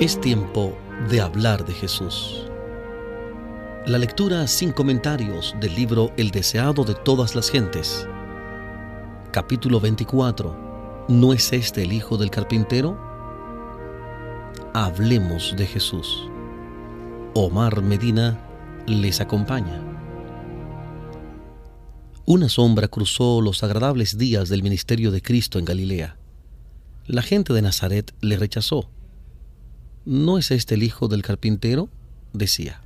Es tiempo de hablar de Jesús. La lectura sin comentarios del libro El deseado de todas las gentes. Capítulo 24. ¿No es este el hijo del carpintero? Hablemos de Jesús. Omar Medina les acompaña. Una sombra cruzó los agradables días del ministerio de Cristo en Galilea. La gente de Nazaret le rechazó ¿No es este el hijo del carpintero? decía.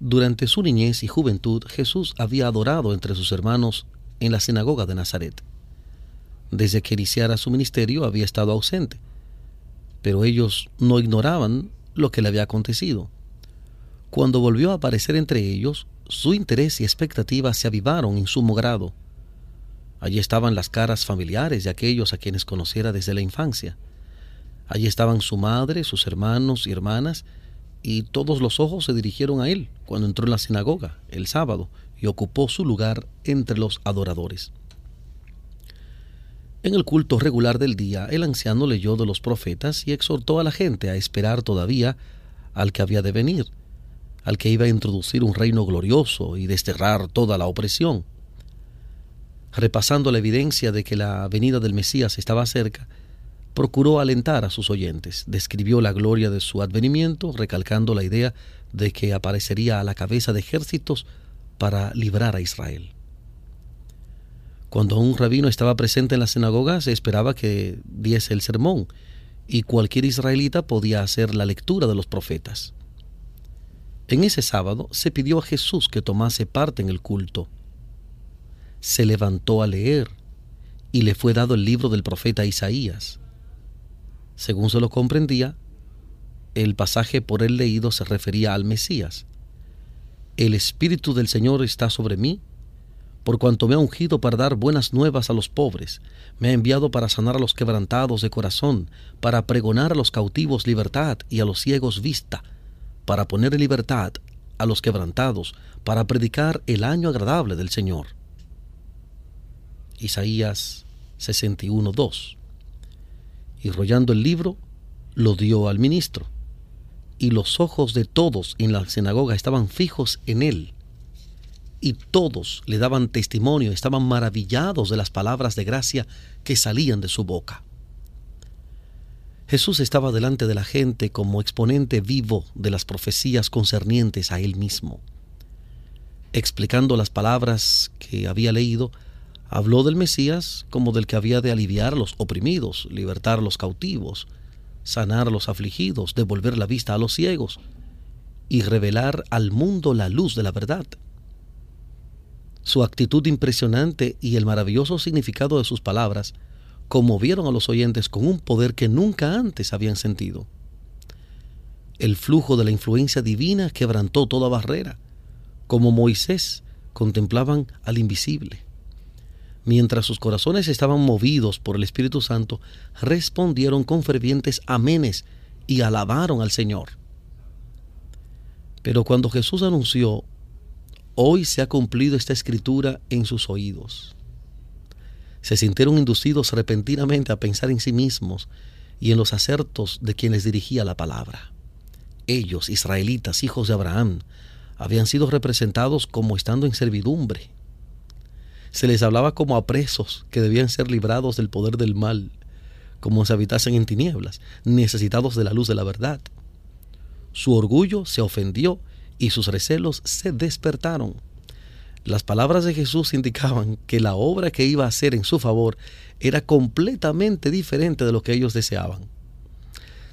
Durante su niñez y juventud Jesús había adorado entre sus hermanos en la sinagoga de Nazaret. Desde que iniciara su ministerio había estado ausente, pero ellos no ignoraban lo que le había acontecido. Cuando volvió a aparecer entre ellos, su interés y expectativa se avivaron en sumo grado. Allí estaban las caras familiares de aquellos a quienes conociera desde la infancia. Allí estaban su madre, sus hermanos y hermanas, y todos los ojos se dirigieron a él cuando entró en la sinagoga el sábado y ocupó su lugar entre los adoradores. En el culto regular del día, el anciano leyó de los profetas y exhortó a la gente a esperar todavía al que había de venir, al que iba a introducir un reino glorioso y desterrar toda la opresión. Repasando la evidencia de que la venida del Mesías estaba cerca, procuró alentar a sus oyentes, describió la gloria de su advenimiento, recalcando la idea de que aparecería a la cabeza de ejércitos para librar a Israel. Cuando un rabino estaba presente en la sinagoga, se esperaba que diese el sermón, y cualquier israelita podía hacer la lectura de los profetas. En ese sábado se pidió a Jesús que tomase parte en el culto. Se levantó a leer y le fue dado el libro del profeta Isaías. Según se lo comprendía, el pasaje por él leído se refería al Mesías. El Espíritu del Señor está sobre mí, por cuanto me ha ungido para dar buenas nuevas a los pobres, me ha enviado para sanar a los quebrantados de corazón, para pregonar a los cautivos libertad y a los ciegos vista, para poner en libertad a los quebrantados, para predicar el año agradable del Señor. Isaías 61.2 y rollando el libro, lo dio al ministro. Y los ojos de todos en la sinagoga estaban fijos en él. Y todos le daban testimonio, estaban maravillados de las palabras de gracia que salían de su boca. Jesús estaba delante de la gente como exponente vivo de las profecías concernientes a él mismo. Explicando las palabras que había leído, Habló del Mesías como del que había de aliviar a los oprimidos, libertar a los cautivos, sanar a los afligidos, devolver la vista a los ciegos y revelar al mundo la luz de la verdad. Su actitud impresionante y el maravilloso significado de sus palabras conmovieron a los oyentes con un poder que nunca antes habían sentido. El flujo de la influencia divina quebrantó toda barrera. Como Moisés contemplaban al invisible mientras sus corazones estaban movidos por el Espíritu Santo, respondieron con fervientes amenes y alabaron al Señor. Pero cuando Jesús anunció, hoy se ha cumplido esta escritura en sus oídos, se sintieron inducidos repentinamente a pensar en sí mismos y en los acertos de quienes dirigía la palabra. Ellos, israelitas, hijos de Abraham, habían sido representados como estando en servidumbre, se les hablaba como a presos que debían ser librados del poder del mal, como si habitasen en tinieblas, necesitados de la luz de la verdad. Su orgullo se ofendió y sus recelos se despertaron. Las palabras de Jesús indicaban que la obra que iba a hacer en su favor era completamente diferente de lo que ellos deseaban.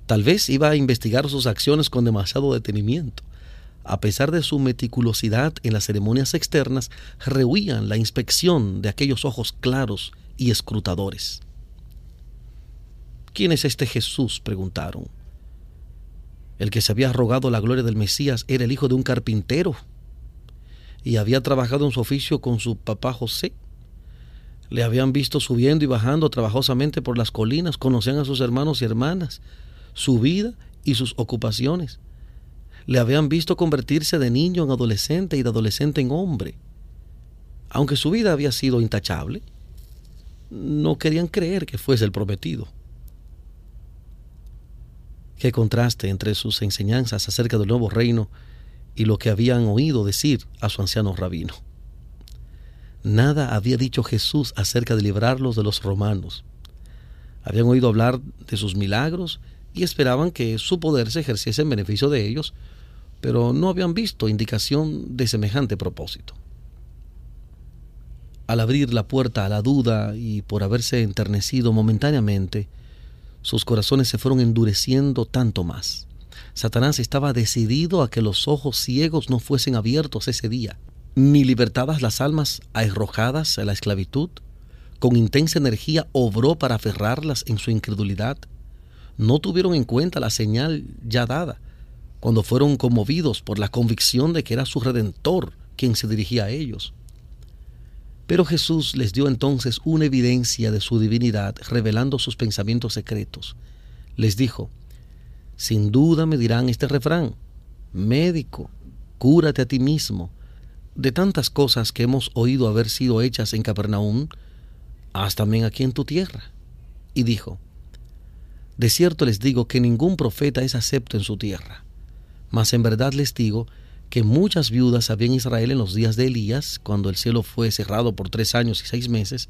Tal vez iba a investigar sus acciones con demasiado detenimiento a pesar de su meticulosidad en las ceremonias externas, rehuían la inspección de aquellos ojos claros y escrutadores. ¿Quién es este Jesús? preguntaron. El que se había rogado la gloria del Mesías era el hijo de un carpintero y había trabajado en su oficio con su papá José. Le habían visto subiendo y bajando trabajosamente por las colinas, conocían a sus hermanos y hermanas, su vida y sus ocupaciones le habían visto convertirse de niño en adolescente y de adolescente en hombre. Aunque su vida había sido intachable, no querían creer que fuese el prometido. Qué contraste entre sus enseñanzas acerca del nuevo reino y lo que habían oído decir a su anciano rabino. Nada había dicho Jesús acerca de librarlos de los romanos. Habían oído hablar de sus milagros y esperaban que su poder se ejerciese en beneficio de ellos, pero no habían visto indicación de semejante propósito. Al abrir la puerta a la duda y por haberse enternecido momentáneamente, sus corazones se fueron endureciendo tanto más. Satanás estaba decidido a que los ojos ciegos no fuesen abiertos ese día, ni libertadas las almas arrojadas a la esclavitud. Con intensa energía obró para aferrarlas en su incredulidad. No tuvieron en cuenta la señal ya dada, cuando fueron conmovidos por la convicción de que era su redentor quien se dirigía a ellos. Pero Jesús les dio entonces una evidencia de su divinidad, revelando sus pensamientos secretos. Les dijo, sin duda me dirán este refrán, médico, cúrate a ti mismo. De tantas cosas que hemos oído haber sido hechas en Capernaum, haz también aquí en tu tierra. Y dijo, de cierto les digo que ningún profeta es acepto en su tierra. Mas en verdad les digo que muchas viudas había en Israel en los días de Elías, cuando el cielo fue cerrado por tres años y seis meses,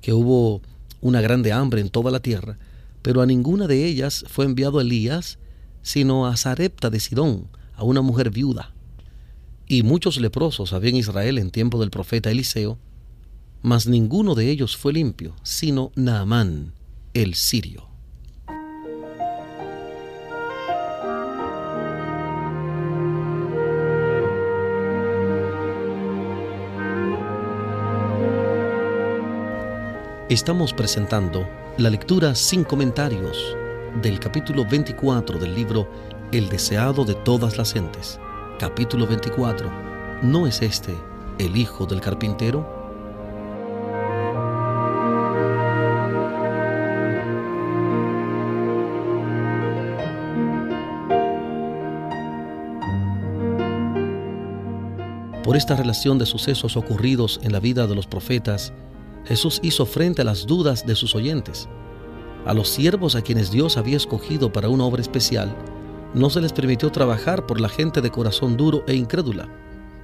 que hubo una grande hambre en toda la tierra, pero a ninguna de ellas fue enviado Elías, sino a Sarepta de Sidón, a una mujer viuda. Y muchos leprosos había en Israel en tiempo del profeta Eliseo, mas ninguno de ellos fue limpio, sino Naamán, el sirio. Estamos presentando la lectura sin comentarios del capítulo 24 del libro El deseado de todas las gentes. Capítulo 24. ¿No es este el hijo del carpintero? Por esta relación de sucesos ocurridos en la vida de los profetas, Jesús hizo frente a las dudas de sus oyentes. A los siervos a quienes Dios había escogido para una obra especial, no se les permitió trabajar por la gente de corazón duro e incrédula,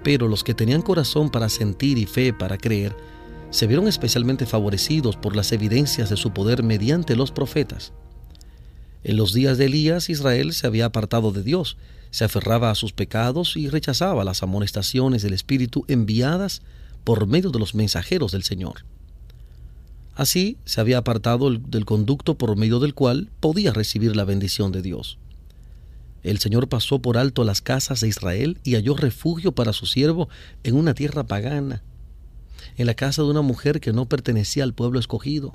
pero los que tenían corazón para sentir y fe para creer, se vieron especialmente favorecidos por las evidencias de su poder mediante los profetas. En los días de Elías, Israel se había apartado de Dios, se aferraba a sus pecados y rechazaba las amonestaciones del Espíritu enviadas por medio de los mensajeros del Señor. Así se había apartado del conducto por medio del cual podía recibir la bendición de Dios. El Señor pasó por alto las casas de Israel y halló refugio para su siervo en una tierra pagana, en la casa de una mujer que no pertenecía al pueblo escogido.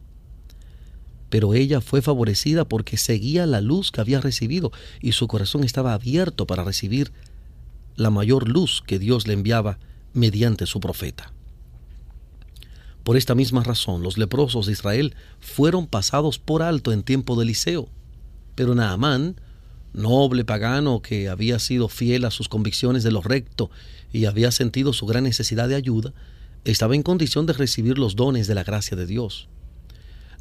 Pero ella fue favorecida porque seguía la luz que había recibido y su corazón estaba abierto para recibir la mayor luz que Dios le enviaba mediante su profeta. Por esta misma razón, los leprosos de Israel fueron pasados por alto en tiempo de Eliseo. Pero Naamán, noble pagano que había sido fiel a sus convicciones de lo recto y había sentido su gran necesidad de ayuda, estaba en condición de recibir los dones de la gracia de Dios.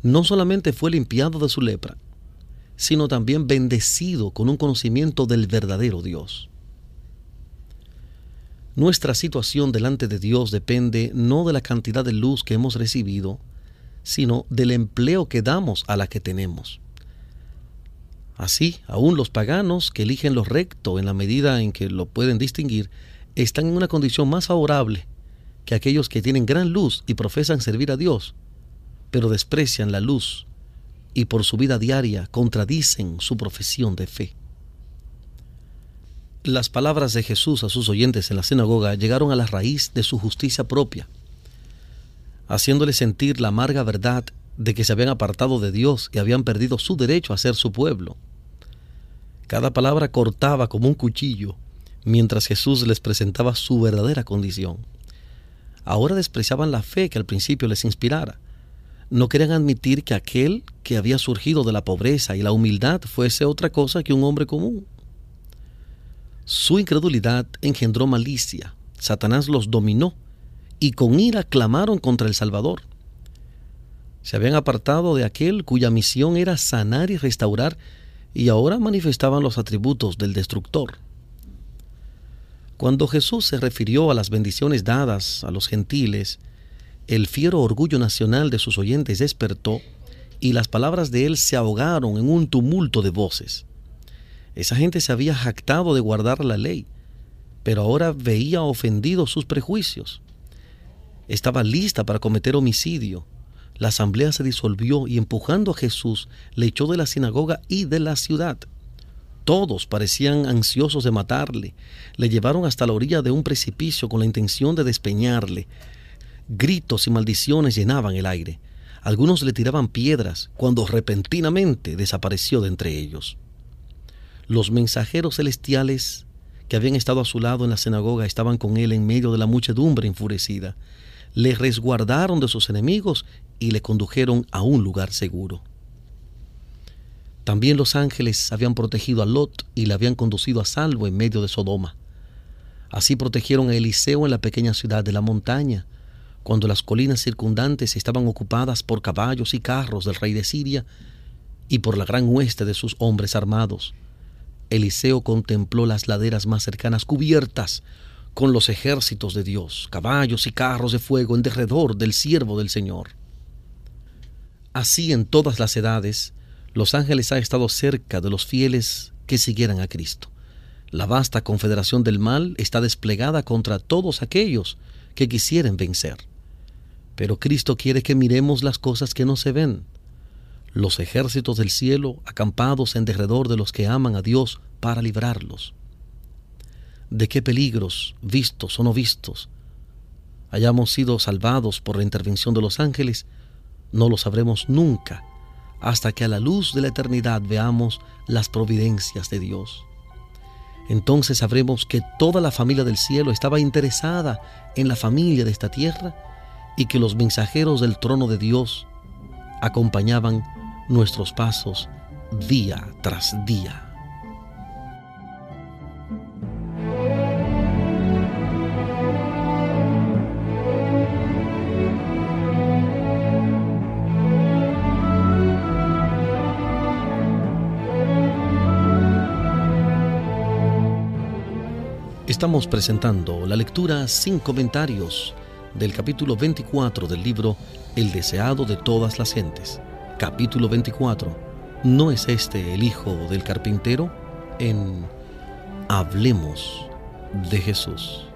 No solamente fue limpiado de su lepra, sino también bendecido con un conocimiento del verdadero Dios. Nuestra situación delante de Dios depende no de la cantidad de luz que hemos recibido, sino del empleo que damos a la que tenemos. Así, aún los paganos que eligen lo recto en la medida en que lo pueden distinguir, están en una condición más favorable que aquellos que tienen gran luz y profesan servir a Dios, pero desprecian la luz y por su vida diaria contradicen su profesión de fe. Las palabras de Jesús a sus oyentes en la sinagoga llegaron a la raíz de su justicia propia, haciéndole sentir la amarga verdad de que se habían apartado de Dios y habían perdido su derecho a ser su pueblo. Cada palabra cortaba como un cuchillo mientras Jesús les presentaba su verdadera condición. Ahora despreciaban la fe que al principio les inspirara. No querían admitir que aquel que había surgido de la pobreza y la humildad fuese otra cosa que un hombre común. Su incredulidad engendró malicia. Satanás los dominó y con ira clamaron contra el Salvador. Se habían apartado de aquel cuya misión era sanar y restaurar y ahora manifestaban los atributos del destructor. Cuando Jesús se refirió a las bendiciones dadas a los gentiles, el fiero orgullo nacional de sus oyentes despertó y las palabras de él se ahogaron en un tumulto de voces. Esa gente se había jactado de guardar la ley, pero ahora veía ofendidos sus prejuicios. Estaba lista para cometer homicidio. La asamblea se disolvió y empujando a Jesús le echó de la sinagoga y de la ciudad. Todos parecían ansiosos de matarle. Le llevaron hasta la orilla de un precipicio con la intención de despeñarle. Gritos y maldiciones llenaban el aire. Algunos le tiraban piedras cuando repentinamente desapareció de entre ellos. Los mensajeros celestiales que habían estado a su lado en la sinagoga estaban con él en medio de la muchedumbre enfurecida. Le resguardaron de sus enemigos y le condujeron a un lugar seguro. También los ángeles habían protegido a Lot y le habían conducido a salvo en medio de Sodoma. Así protegieron a Eliseo en la pequeña ciudad de la montaña, cuando las colinas circundantes estaban ocupadas por caballos y carros del rey de Siria y por la gran hueste de sus hombres armados. Eliseo contempló las laderas más cercanas cubiertas con los ejércitos de Dios, caballos y carros de fuego en derredor del siervo del Señor. Así en todas las edades, los ángeles han estado cerca de los fieles que siguieran a Cristo. La vasta confederación del mal está desplegada contra todos aquellos que quisieren vencer. Pero Cristo quiere que miremos las cosas que no se ven. Los ejércitos del cielo acampados en derredor de los que aman a Dios para librarlos. ¿De qué peligros, vistos o no vistos, hayamos sido salvados por la intervención de los ángeles? No lo sabremos nunca hasta que a la luz de la eternidad veamos las providencias de Dios. Entonces sabremos que toda la familia del cielo estaba interesada en la familia de esta tierra y que los mensajeros del trono de Dios acompañaban nuestros pasos día tras día. Estamos presentando la lectura sin comentarios del capítulo 24 del libro El deseado de todas las gentes. Capítulo 24. ¿No es este el hijo del carpintero? En Hablemos de Jesús.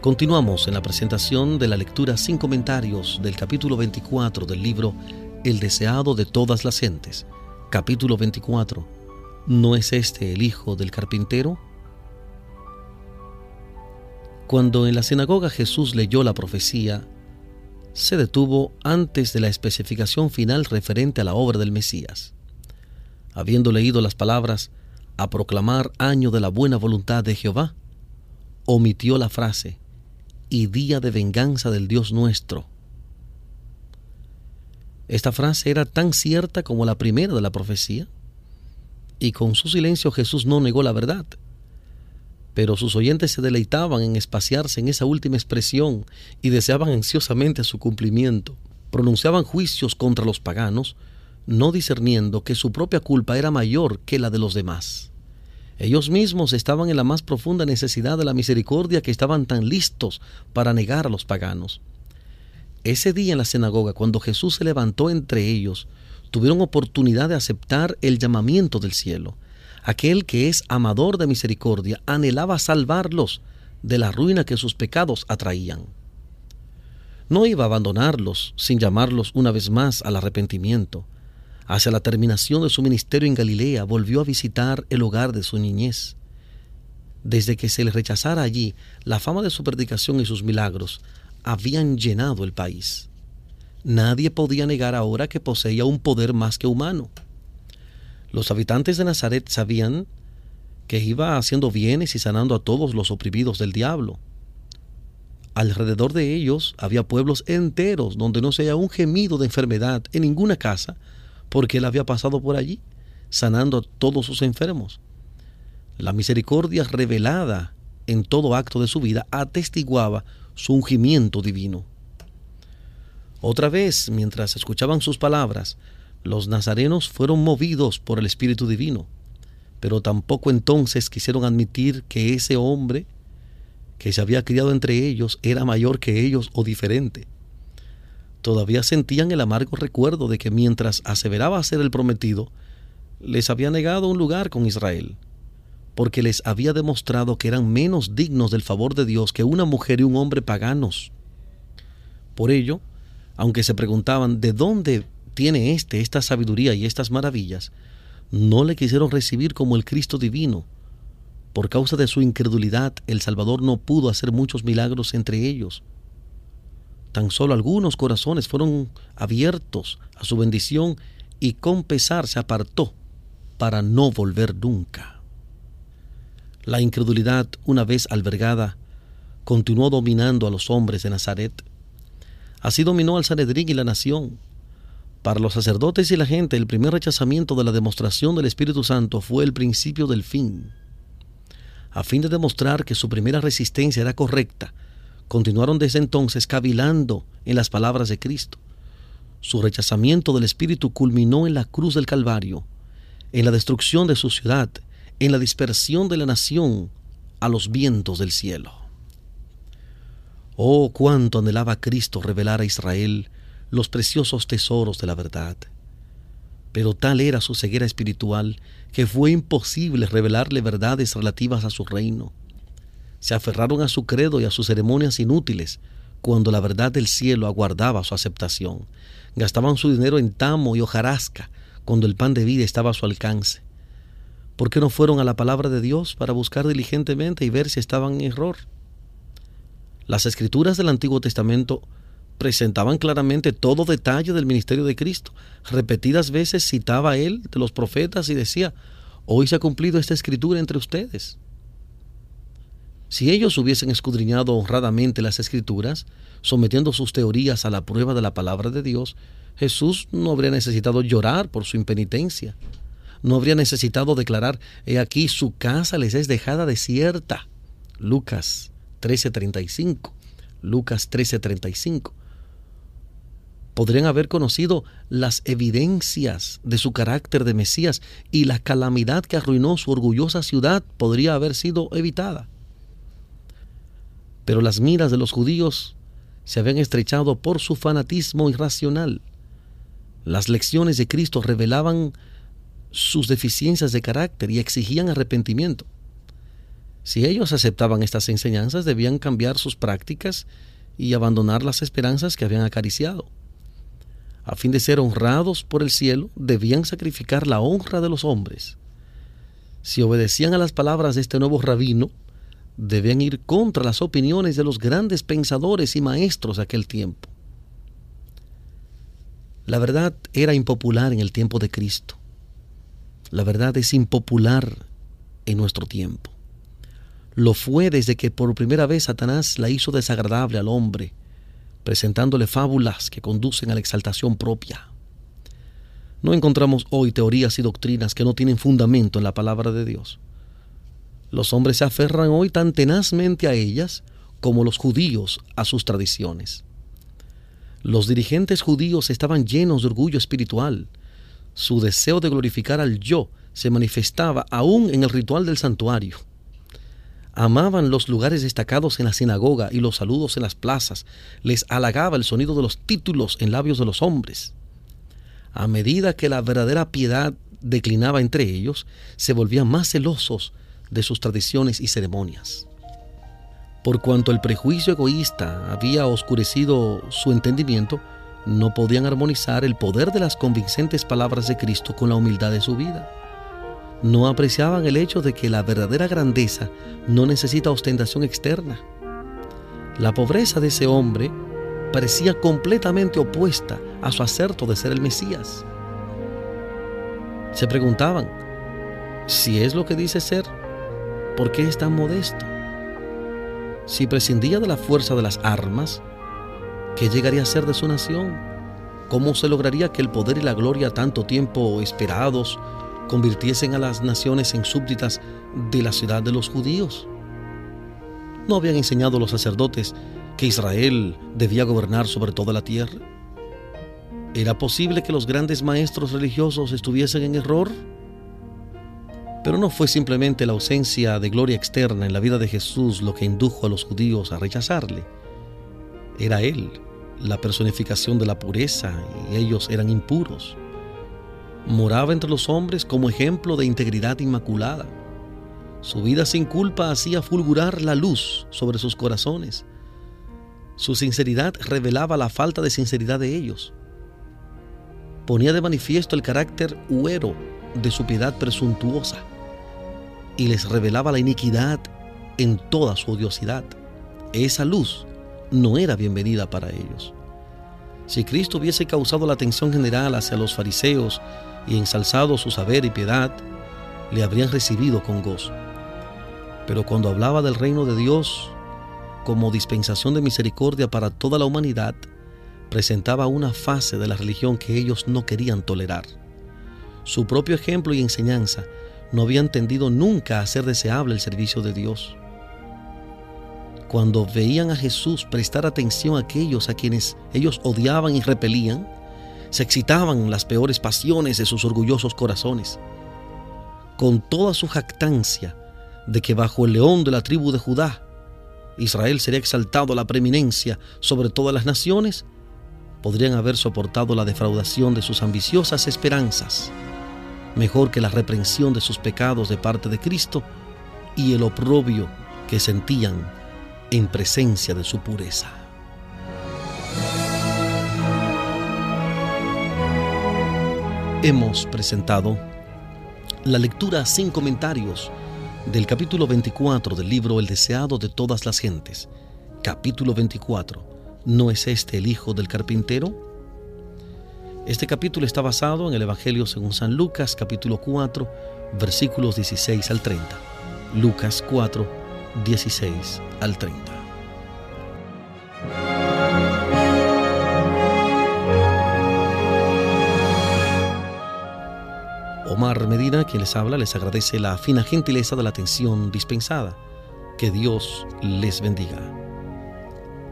Continuamos en la presentación de la lectura sin comentarios del capítulo 24 del libro El deseado de todas las gentes. Capítulo 24. ¿No es este el hijo del carpintero? Cuando en la sinagoga Jesús leyó la profecía, se detuvo antes de la especificación final referente a la obra del Mesías. Habiendo leído las palabras, a proclamar año de la buena voluntad de Jehová, omitió la frase, y día de venganza del Dios nuestro. Esta frase era tan cierta como la primera de la profecía, y con su silencio Jesús no negó la verdad. Pero sus oyentes se deleitaban en espaciarse en esa última expresión y deseaban ansiosamente su cumplimiento. Pronunciaban juicios contra los paganos, no discerniendo que su propia culpa era mayor que la de los demás. Ellos mismos estaban en la más profunda necesidad de la misericordia que estaban tan listos para negar a los paganos. Ese día en la sinagoga, cuando Jesús se levantó entre ellos, tuvieron oportunidad de aceptar el llamamiento del cielo. Aquel que es amador de misericordia anhelaba salvarlos de la ruina que sus pecados atraían. No iba a abandonarlos sin llamarlos una vez más al arrepentimiento. Hacia la terminación de su ministerio en Galilea volvió a visitar el hogar de su niñez. Desde que se le rechazara allí, la fama de su predicación y sus milagros habían llenado el país. Nadie podía negar ahora que poseía un poder más que humano. Los habitantes de Nazaret sabían que iba haciendo bienes y sanando a todos los oprimidos del diablo. Alrededor de ellos había pueblos enteros donde no se haya un gemido de enfermedad en ninguna casa, porque él había pasado por allí, sanando a todos sus enfermos. La misericordia revelada en todo acto de su vida atestiguaba su ungimiento divino. Otra vez, mientras escuchaban sus palabras, los nazarenos fueron movidos por el Espíritu Divino, pero tampoco entonces quisieron admitir que ese hombre que se había criado entre ellos era mayor que ellos o diferente todavía sentían el amargo recuerdo de que mientras aseveraba ser el prometido, les había negado un lugar con Israel, porque les había demostrado que eran menos dignos del favor de Dios que una mujer y un hombre paganos. Por ello, aunque se preguntaban de dónde tiene éste esta sabiduría y estas maravillas, no le quisieron recibir como el Cristo divino. Por causa de su incredulidad, el Salvador no pudo hacer muchos milagros entre ellos. Tan solo algunos corazones fueron abiertos a su bendición y con pesar se apartó para no volver nunca. La incredulidad, una vez albergada, continuó dominando a los hombres de Nazaret. Así dominó al Sanedrín y la nación. Para los sacerdotes y la gente, el primer rechazamiento de la demostración del Espíritu Santo fue el principio del fin. A fin de demostrar que su primera resistencia era correcta, continuaron desde entonces cavilando en las palabras de Cristo. Su rechazamiento del Espíritu culminó en la cruz del Calvario, en la destrucción de su ciudad, en la dispersión de la nación a los vientos del cielo. Oh, cuánto anhelaba Cristo revelar a Israel los preciosos tesoros de la verdad. Pero tal era su ceguera espiritual que fue imposible revelarle verdades relativas a su reino se aferraron a su credo y a sus ceremonias inútiles, cuando la verdad del cielo aguardaba su aceptación. Gastaban su dinero en tamo y hojarasca, cuando el pan de vida estaba a su alcance. ¿Por qué no fueron a la palabra de Dios para buscar diligentemente y ver si estaban en error? Las escrituras del Antiguo Testamento presentaban claramente todo detalle del ministerio de Cristo. Repetidas veces citaba él de los profetas y decía, hoy se ha cumplido esta escritura entre ustedes. Si ellos hubiesen escudriñado honradamente las escrituras, sometiendo sus teorías a la prueba de la palabra de Dios, Jesús no habría necesitado llorar por su impenitencia. No habría necesitado declarar, he aquí su casa les es dejada desierta. Lucas 13:35. Lucas 13:35. Podrían haber conocido las evidencias de su carácter de Mesías y la calamidad que arruinó su orgullosa ciudad podría haber sido evitada. Pero las miras de los judíos se habían estrechado por su fanatismo irracional. Las lecciones de Cristo revelaban sus deficiencias de carácter y exigían arrepentimiento. Si ellos aceptaban estas enseñanzas, debían cambiar sus prácticas y abandonar las esperanzas que habían acariciado. A fin de ser honrados por el cielo, debían sacrificar la honra de los hombres. Si obedecían a las palabras de este nuevo rabino, debían ir contra las opiniones de los grandes pensadores y maestros de aquel tiempo. La verdad era impopular en el tiempo de Cristo. La verdad es impopular en nuestro tiempo. Lo fue desde que por primera vez Satanás la hizo desagradable al hombre, presentándole fábulas que conducen a la exaltación propia. No encontramos hoy teorías y doctrinas que no tienen fundamento en la palabra de Dios. Los hombres se aferran hoy tan tenazmente a ellas como los judíos a sus tradiciones. Los dirigentes judíos estaban llenos de orgullo espiritual. Su deseo de glorificar al yo se manifestaba aún en el ritual del santuario. Amaban los lugares destacados en la sinagoga y los saludos en las plazas. Les halagaba el sonido de los títulos en labios de los hombres. A medida que la verdadera piedad declinaba entre ellos, se volvían más celosos de sus tradiciones y ceremonias. Por cuanto el prejuicio egoísta había oscurecido su entendimiento, no podían armonizar el poder de las convincentes palabras de Cristo con la humildad de su vida no apreciaban el hecho de que la verdadera grandeza no necesita ostentación externa. La pobreza de ese hombre parecía completamente opuesta a su acerto de ser el Mesías. Se preguntaban, si es lo que dice ser, ¿por qué es tan modesto? Si prescindía de la fuerza de las armas, ¿qué llegaría a ser de su nación? ¿Cómo se lograría que el poder y la gloria tanto tiempo esperados convirtiesen a las naciones en súbditas de la ciudad de los judíos. ¿No habían enseñado los sacerdotes que Israel debía gobernar sobre toda la tierra? ¿Era posible que los grandes maestros religiosos estuviesen en error? Pero no fue simplemente la ausencia de gloria externa en la vida de Jesús lo que indujo a los judíos a rechazarle. Era Él la personificación de la pureza y ellos eran impuros moraba entre los hombres como ejemplo de integridad inmaculada. Su vida sin culpa hacía fulgurar la luz sobre sus corazones. Su sinceridad revelaba la falta de sinceridad de ellos. Ponía de manifiesto el carácter huero de su piedad presuntuosa y les revelaba la iniquidad en toda su odiosidad. Esa luz no era bienvenida para ellos. Si Cristo hubiese causado la atención general hacia los fariseos y ensalzado su saber y piedad, le habrían recibido con gozo. Pero cuando hablaba del reino de Dios como dispensación de misericordia para toda la humanidad, presentaba una fase de la religión que ellos no querían tolerar. Su propio ejemplo y enseñanza no habían tendido nunca a ser deseable el servicio de Dios. Cuando veían a Jesús prestar atención a aquellos a quienes ellos odiaban y repelían, se excitaban las peores pasiones de sus orgullosos corazones. Con toda su jactancia de que bajo el león de la tribu de Judá, Israel sería exaltado a la preeminencia sobre todas las naciones, podrían haber soportado la defraudación de sus ambiciosas esperanzas, mejor que la reprensión de sus pecados de parte de Cristo y el oprobio que sentían en presencia de su pureza. hemos presentado la lectura sin comentarios del capítulo 24 del libro El deseado de todas las gentes. Capítulo 24. ¿No es este el hijo del carpintero? Este capítulo está basado en el Evangelio según San Lucas, capítulo 4, versículos 16 al 30. Lucas 4, 16 al 30. Omar Medina, quien les habla, les agradece la fina gentileza de la atención dispensada. Que Dios les bendiga.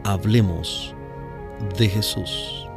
Hablemos de Jesús.